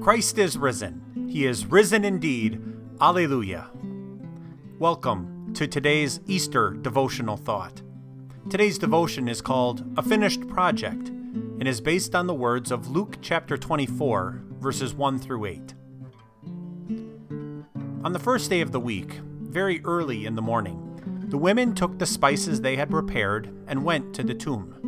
Christ is risen. He is risen indeed. Alleluia. Welcome to today's Easter devotional thought. Today's devotion is called A Finished Project and is based on the words of Luke chapter 24, verses 1 through 8. On the first day of the week, very early in the morning, the women took the spices they had prepared and went to the tomb.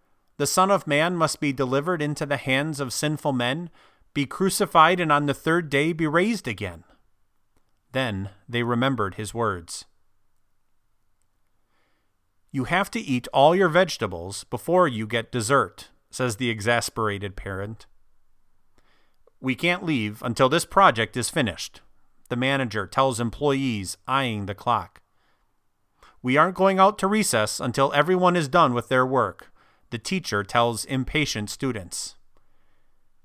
The Son of Man must be delivered into the hands of sinful men, be crucified, and on the third day be raised again. Then they remembered his words. You have to eat all your vegetables before you get dessert, says the exasperated parent. We can't leave until this project is finished, the manager tells employees, eyeing the clock. We aren't going out to recess until everyone is done with their work, the teacher tells impatient students.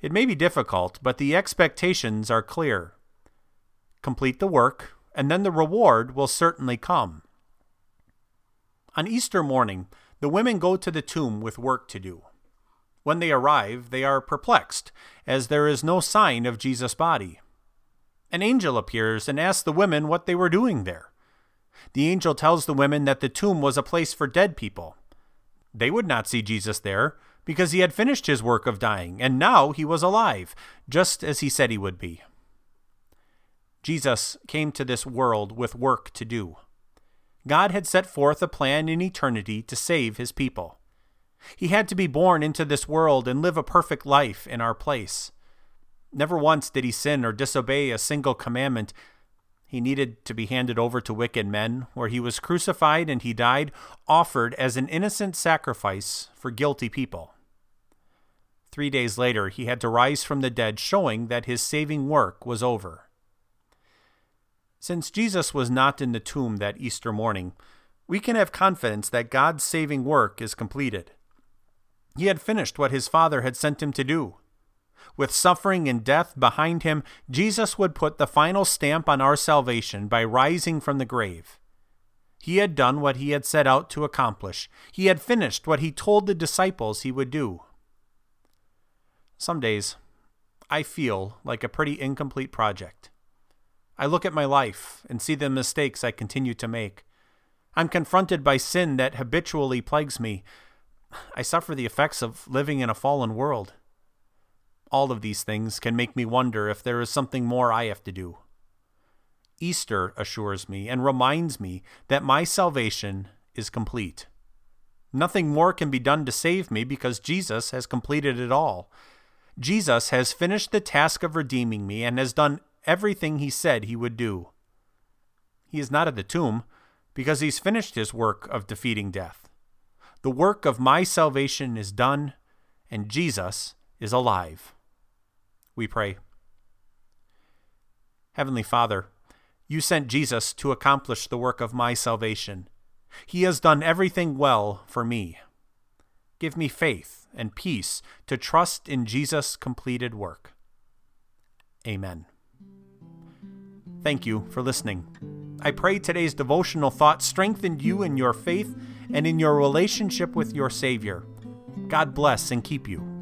It may be difficult, but the expectations are clear. Complete the work, and then the reward will certainly come. On Easter morning, the women go to the tomb with work to do. When they arrive, they are perplexed, as there is no sign of Jesus' body. An angel appears and asks the women what they were doing there. The angel tells the women that the tomb was a place for dead people. They would not see Jesus there because he had finished his work of dying, and now he was alive, just as he said he would be. Jesus came to this world with work to do. God had set forth a plan in eternity to save his people. He had to be born into this world and live a perfect life in our place. Never once did he sin or disobey a single commandment. He needed to be handed over to wicked men, where he was crucified and he died, offered as an innocent sacrifice for guilty people. Three days later, he had to rise from the dead, showing that his saving work was over. Since Jesus was not in the tomb that Easter morning, we can have confidence that God's saving work is completed. He had finished what his Father had sent him to do. With suffering and death behind him, Jesus would put the final stamp on our salvation by rising from the grave. He had done what he had set out to accomplish. He had finished what he told the disciples he would do. Some days, I feel like a pretty incomplete project. I look at my life and see the mistakes I continue to make. I'm confronted by sin that habitually plagues me. I suffer the effects of living in a fallen world. All of these things can make me wonder if there is something more I have to do. Easter assures me and reminds me that my salvation is complete. Nothing more can be done to save me because Jesus has completed it all. Jesus has finished the task of redeeming me and has done everything he said he would do. He is not at the tomb because he's finished his work of defeating death. The work of my salvation is done, and Jesus is alive. We pray. Heavenly Father, you sent Jesus to accomplish the work of my salvation. He has done everything well for me. Give me faith and peace to trust in Jesus' completed work. Amen. Thank you for listening. I pray today's devotional thought strengthened you in your faith and in your relationship with your Savior. God bless and keep you.